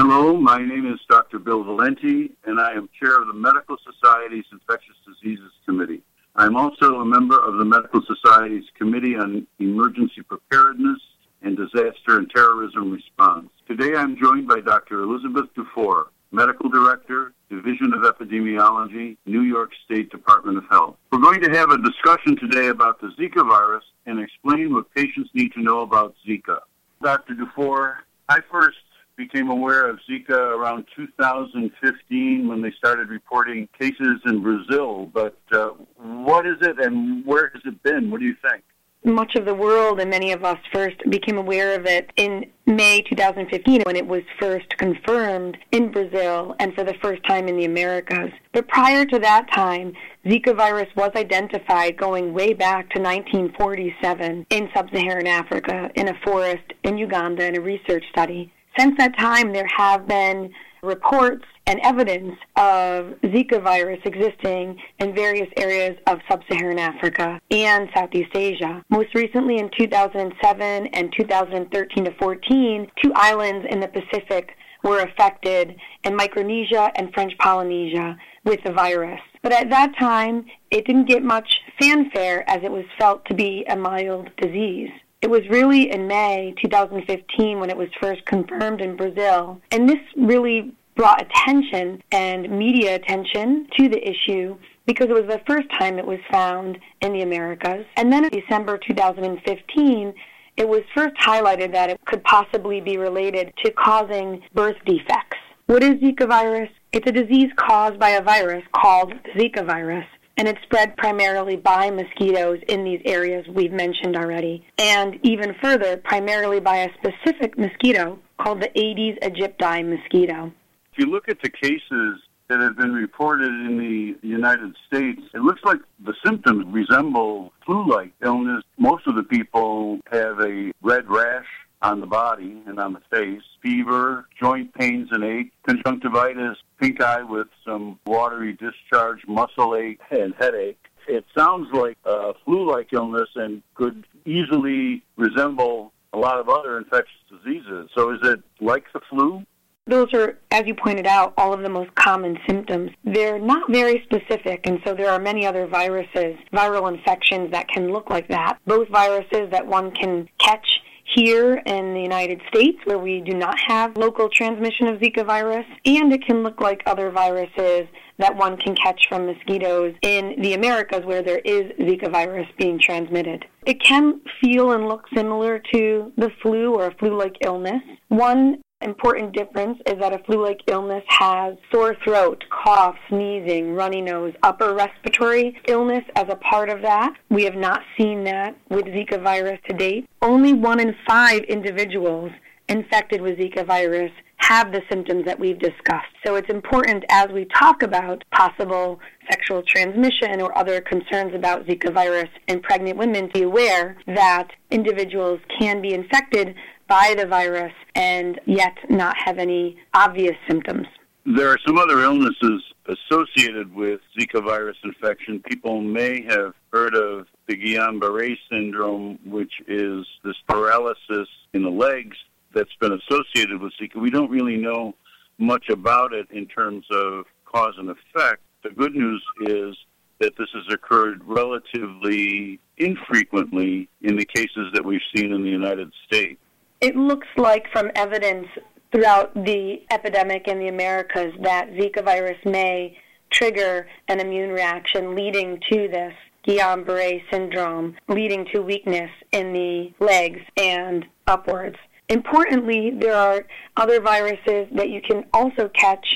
Hello, my name is Dr. Bill Valenti, and I am chair of the Medical Society's Infectious Diseases Committee. I'm also a member of the Medical Society's Committee on Emergency Preparedness and Disaster and Terrorism Response. Today I'm joined by Dr. Elizabeth Dufour, Medical Director, Division of Epidemiology, New York State Department of Health. We're going to have a discussion today about the Zika virus and explain what patients need to know about Zika. Dr. Dufour, I first became aware of Zika around 2015 when they started reporting cases in Brazil. But uh, what is it and where has it been? What do you think? Much of the world and many of us first became aware of it in May 2015 when it was first confirmed in Brazil and for the first time in the Americas. But prior to that time, Zika virus was identified going way back to 1947 in sub Saharan Africa in a forest in Uganda in a research study. Since that time, there have been reports and evidence of Zika virus existing in various areas of sub Saharan Africa and Southeast Asia. Most recently in 2007 and 2013 to 14, two islands in the Pacific were affected in Micronesia and French Polynesia with the virus. But at that time, it didn't get much fanfare as it was felt to be a mild disease. It was really in May 2015 when it was first confirmed in Brazil. And this really brought attention and media attention to the issue because it was the first time it was found in the Americas. And then in December 2015, it was first highlighted that it could possibly be related to causing birth defects. What is Zika virus? It's a disease caused by a virus called Zika virus and it's spread primarily by mosquitoes in these areas we've mentioned already. And even further, primarily by a specific mosquito called the Aedes aegypti mosquito. If you look at the cases that have been reported in the United States, it looks like the symptoms resemble flu like illness. Most of the people have a red rash on the body and on the face, fever, joint pains and ache, conjunctivitis, pink eye with some watery discharge, muscle ache, and headache. It sounds like a flu-like illness and could easily resemble a lot of other infectious diseases. So is it like the flu? Those are, as you pointed out, all of the most common symptoms. They're not very specific, and so there are many other viruses, viral infections that can look like that. Both viruses that one can catch here in the United States where we do not have local transmission of Zika virus, and it can look like other viruses that one can catch from mosquitoes in the Americas where there is Zika virus being transmitted. It can feel and look similar to the flu or a flu-like illness. One important difference is that a flu-like illness has sore throat, cough, sneezing, runny nose, upper respiratory illness as a part of that. We have not seen that with Zika virus to date. Only one in five individuals infected with Zika virus have the symptoms that we've discussed. So it's important as we talk about possible sexual transmission or other concerns about Zika virus in pregnant women to be aware that individuals can be infected by the virus and yet not have any obvious symptoms. There are some other illnesses associated with Zika virus infection. People may have heard of the Guillain-Barré syndrome, which is this paralysis in the legs that's been associated with Zika. We don't really know much about it in terms of cause and effect. The good news is that this has occurred relatively infrequently in the cases that we've seen in the United States. It looks like from evidence throughout the epidemic in the Americas that Zika virus may trigger an immune reaction leading to this Guillain-Barré syndrome, leading to weakness in the legs and upwards. Importantly, there are other viruses that you can also catch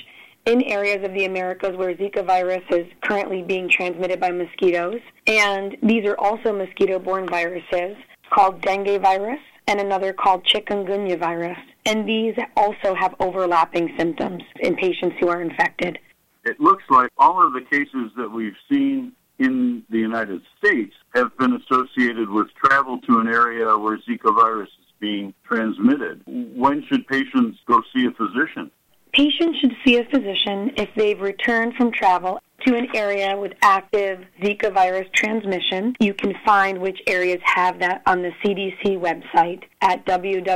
in areas of the Americas where Zika virus is currently being transmitted by mosquitoes. And these are also mosquito borne viruses called dengue virus and another called chikungunya virus. And these also have overlapping symptoms in patients who are infected. It looks like all of the cases that we've seen in the United States have been associated with travel to an area where Zika virus is being transmitted. When should patients go see a physician? Patients should see a physician if they've returned from travel to an area with active Zika virus transmission. You can find which areas have that on the CDC website. At www.cdc.gov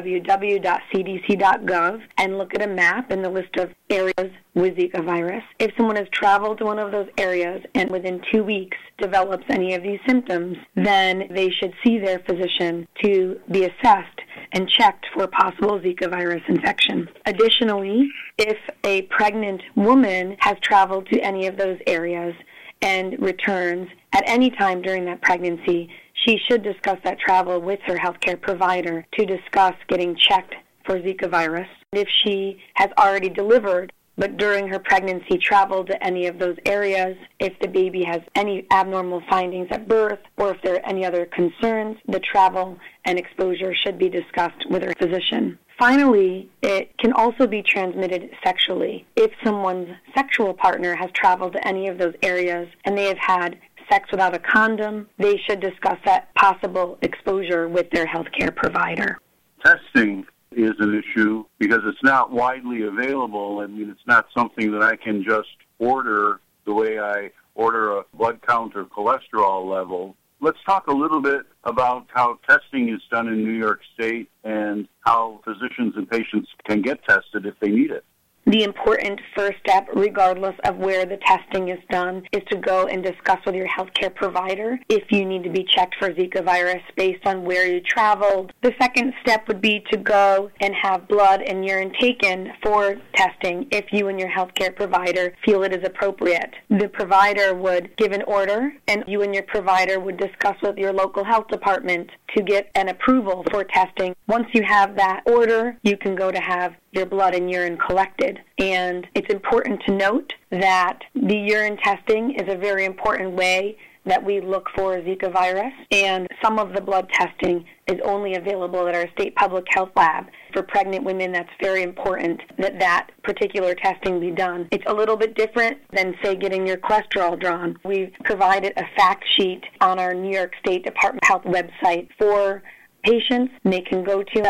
and look at a map and the list of areas with Zika virus. If someone has traveled to one of those areas and within two weeks develops any of these symptoms, then they should see their physician to be assessed and checked for possible Zika virus infection. Additionally, if a pregnant woman has traveled to any of those areas and returns at any time during that pregnancy, she should discuss that travel with her healthcare provider to discuss getting checked for Zika virus. If she has already delivered, but during her pregnancy traveled to any of those areas, if the baby has any abnormal findings at birth, or if there are any other concerns, the travel and exposure should be discussed with her physician. Finally, it can also be transmitted sexually. If someone's sexual partner has traveled to any of those areas and they have had sex without a condom, they should discuss that possible exposure with their healthcare provider. Testing is an issue because it's not widely available. I mean, it's not something that I can just order the way I order a blood count or cholesterol level. Let's talk a little bit about how testing is done in New York State and how physicians and patients can get tested if they need it the important first step, regardless of where the testing is done, is to go and discuss with your healthcare provider if you need to be checked for Zika virus based on where you traveled. The second step would be to go and have blood and urine taken for testing if you and your healthcare provider feel it is appropriate. The provider would give an order, and you and your provider would discuss with your local health department to get an approval for testing. Once you have that order, you can go to have your blood and urine collected. And it's important to note that the urine testing is a very important way that we look for Zika virus, and some of the blood testing is only available at our state public health lab. For pregnant women, that's very important that that particular testing be done. It's a little bit different than, say, getting your cholesterol drawn. We've provided a fact sheet on our New York State Department of Health website for patients. They can go to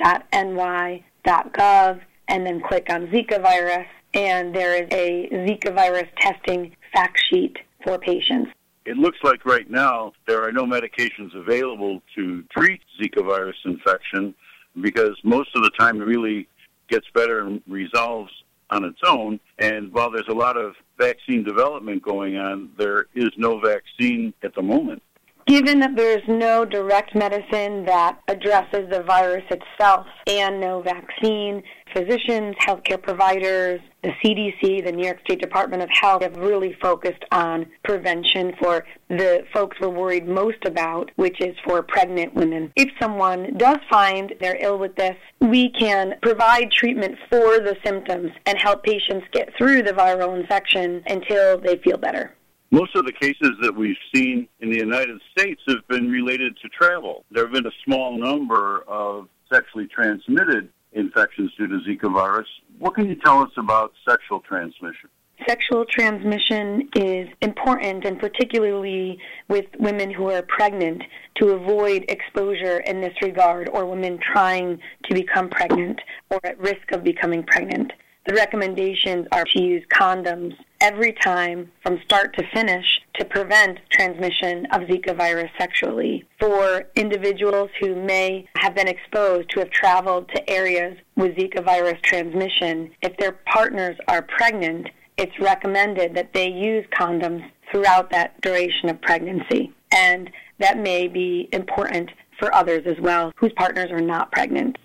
www.health.ny.gov and then click on Zika virus, and there is a Zika virus testing fact sheet for patients. It looks like right now there are no medications available to treat Zika virus infection because most of the time it really gets better and resolves on its own. And while there's a lot of vaccine development going on, there is no vaccine at the moment. Given that there's no direct medicine that addresses the virus itself and no vaccine, physicians, healthcare providers, the CDC, the New York State Department of Health have really focused on prevention for the folks we're worried most about, which is for pregnant women. If someone does find they're ill with this, we can provide treatment for the symptoms and help patients get through the viral infection until they feel better. Most of the cases that we've seen in the United States have been related to travel. There have been a small number of sexually transmitted infections due to Zika virus. What can you tell us about sexual transmission? Sexual transmission is important, and particularly with women who are pregnant, to avoid exposure in this regard, or women trying to become pregnant or at risk of becoming pregnant. The recommendations are to use condoms every time from start to finish to prevent transmission of Zika virus sexually. For individuals who may have been exposed to have traveled to areas with Zika virus transmission, if their partners are pregnant, it's recommended that they use condoms throughout that duration of pregnancy. And that may be important for others as well whose partners are not pregnant.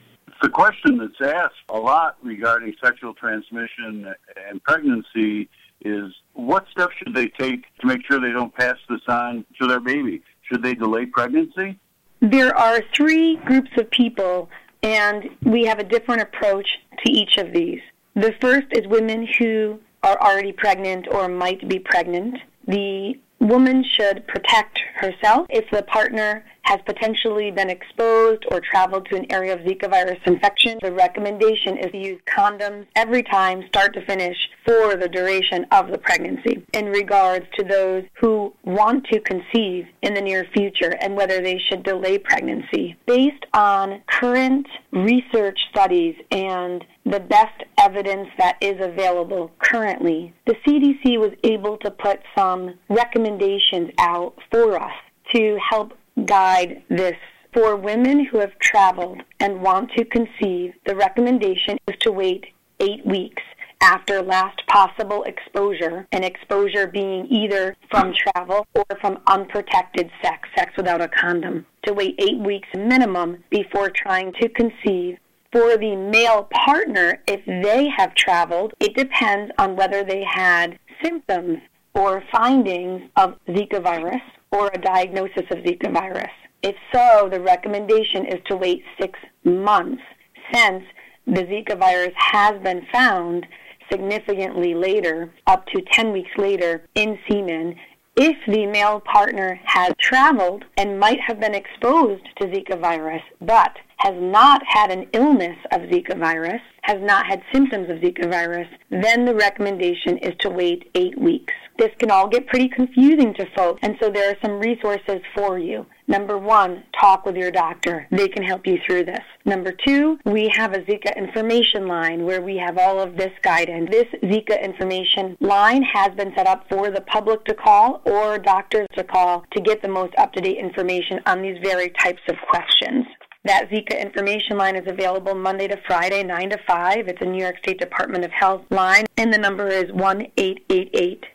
The question that's asked a lot regarding sexual transmission and pregnancy is what steps should they take to make sure they don't pass this on to their baby? Should they delay pregnancy? There are three groups of people, and we have a different approach to each of these. The first is women who are already pregnant or might be pregnant. The woman should protect herself if the partner has potentially been exposed or traveled to an area of Zika virus infection. The recommendation is to use condoms every time, start to finish, for the duration of the pregnancy. In regards to those who want to conceive in the near future and whether they should delay pregnancy, based on current research studies and the best evidence that is available currently, the CDC was able to put some recommendations out for us to help guide this For women who have traveled and want to conceive, the recommendation is to wait eight weeks after last possible exposure, and exposure being either from travel or from unprotected sex, sex without a condom, to wait eight weeks minimum before trying to conceive. For the male partner, if they have traveled, it depends on whether they had symptoms or findings of Zika virus or a diagnosis of Zika virus. If so, the recommendation is to wait six months since the Zika virus has been found significantly later, up to 10 weeks later, in semen if the male partner has traveled and might have been exposed to Zika virus, but has not had an illness of Zika virus, has not had symptoms of Zika virus, then the recommendation is to wait eight weeks. This can all get pretty confusing to folks, and so there are some resources for you. Number one, talk with your doctor. They can help you through this. Number two, we have a Zika information line where we have all of this guidance. This Zika information line has been set up for the public to call or doctors to call to get the most up to date information on these very types of questions. That Zika information line is available Monday to Friday, 9 to 5. It's a New York State Department of Health line, and the number is 1 888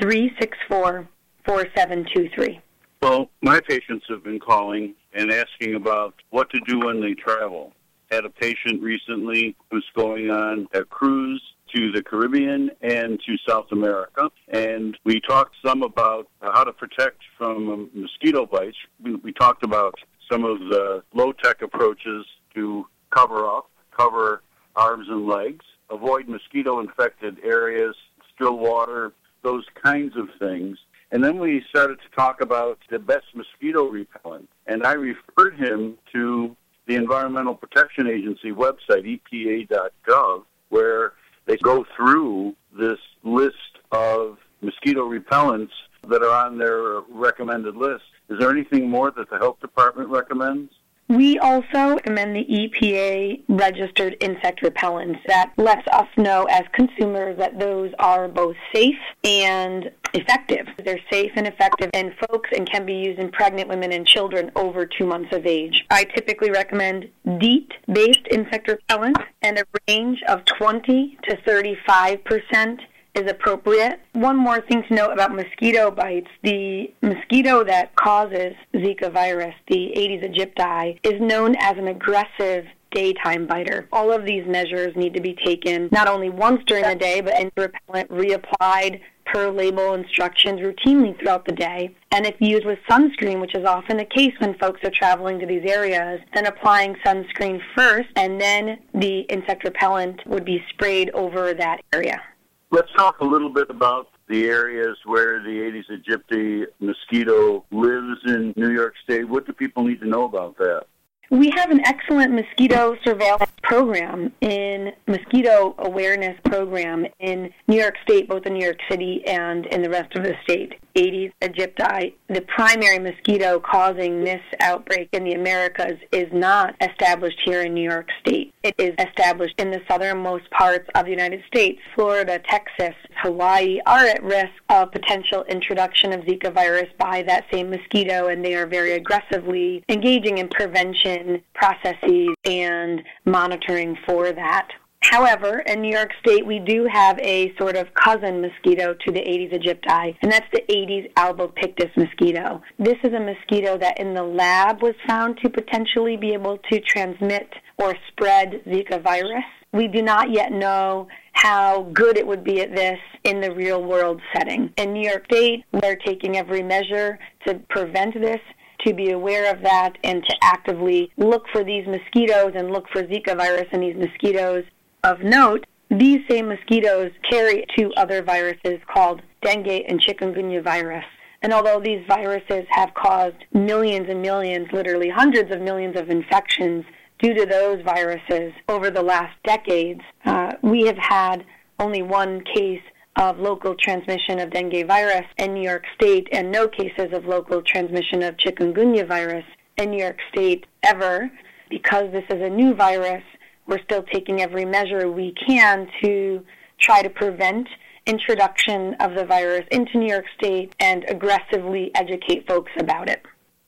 364 4723. Well, my patients have been calling and asking about what to do when they travel. Had a patient recently who's going on a cruise to the Caribbean and to South America. And we talked some about how to protect from mosquito bites. We, we talked about some of the low tech approaches to cover up, cover arms and legs, avoid mosquito infected areas, still water, those kinds of things. And then we started to talk about the best mosquito repellent. And I referred him to the Environmental Protection Agency website, epa.gov, where they go through this list of mosquito repellents that are on their recommended list. Is there anything more that the health department recommends? We also recommend the EPA registered insect repellents. That lets us know as consumers that those are both safe and effective. They're safe and effective in folks and can be used in pregnant women and children over two months of age. I typically recommend DEET based insect repellent and a range of 20 to 35 percent is appropriate. One more thing to note about mosquito bites the mosquito that causes Zika virus, the Aedes aegypti, is known as an aggressive daytime biter. All of these measures need to be taken not only once during the day, but in repellent reapplied per label instructions routinely throughout the day. And if used with sunscreen, which is often the case when folks are traveling to these areas, then applying sunscreen first and then the insect repellent would be sprayed over that area. Let's talk a little bit about the areas where the Aedes aegypti mosquito lives in New York State. What do people need to know about that? We have an excellent mosquito surveillance program in mosquito awareness program in New York State, both in New York City and in the rest of the state. Aedes aegypti, the primary mosquito causing this outbreak in the Americas, is not established here in New York State. It is established in the southernmost parts of the United States. Florida, Texas, Hawaii are at risk of potential introduction of Zika virus by that same mosquito, and they are very aggressively engaging in prevention processes and monitoring for that. However, in New York State, we do have a sort of cousin mosquito to the Aedes aegypti, and that's the Aedes albopictus mosquito. This is a mosquito that in the lab was found to potentially be able to transmit or spread Zika virus. We do not yet know how good it would be at this in the real world setting. In New York State, we're taking every measure to prevent this to be aware of that and to actively look for these mosquitoes and look for Zika virus in these mosquitoes of note, these same mosquitoes carry two other viruses called dengue and chikungunya virus. And although these viruses have caused millions and millions, literally hundreds of millions of infections due to those viruses over the last decades, uh, we have had only one case of local transmission of dengue virus in New York State and no cases of local transmission of chikungunya virus in New York State ever. Because this is a new virus, we're still taking every measure we can to try to prevent introduction of the virus into New York State and aggressively educate folks about it.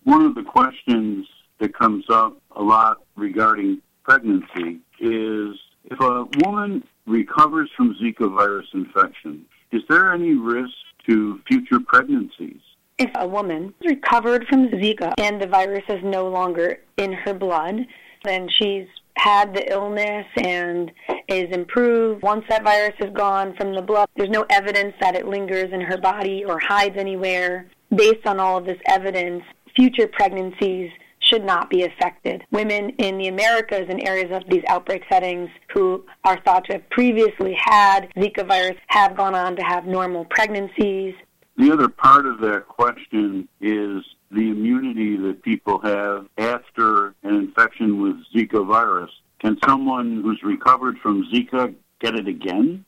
One of the questions that comes up a lot regarding pregnancy is if a woman recovers from Zika virus infection, is there any risk to future pregnancies? If a woman recovered from Zika and the virus is no longer in her blood, then she's had the illness and is improved. Once that virus is gone from the blood, there's no evidence that it lingers in her body or hides anywhere. Based on all of this evidence, future pregnancies should not be affected. Women in the Americas and areas of these outbreak settings who are thought to have previously had Zika virus have gone on to have normal pregnancies. The other part of that question is the immunity that people have after an infection with Zika virus. Can someone who's recovered from Zika get it again?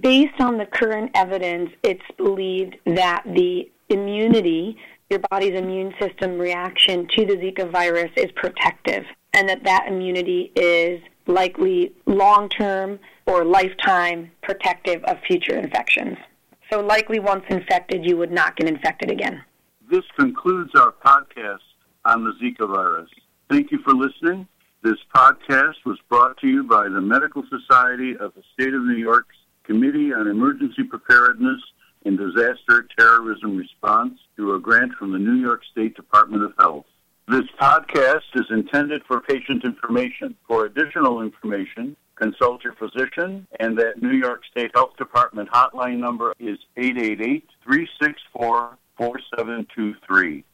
Based on the current evidence, it's believed that the immunity your body's immune system reaction to the Zika virus is protective, and that that immunity is likely long term or lifetime protective of future infections. So, likely once infected, you would not get infected again. This concludes our podcast on the Zika virus. Thank you for listening. This podcast was brought to you by the Medical Society of the State of New York's Committee on Emergency Preparedness and Disaster Terrorism Response through a grant from the New York State Department of Health. This podcast is intended for patient information. For additional information, consult your physician, and that New York State Health Department hotline number is 888 364 4723.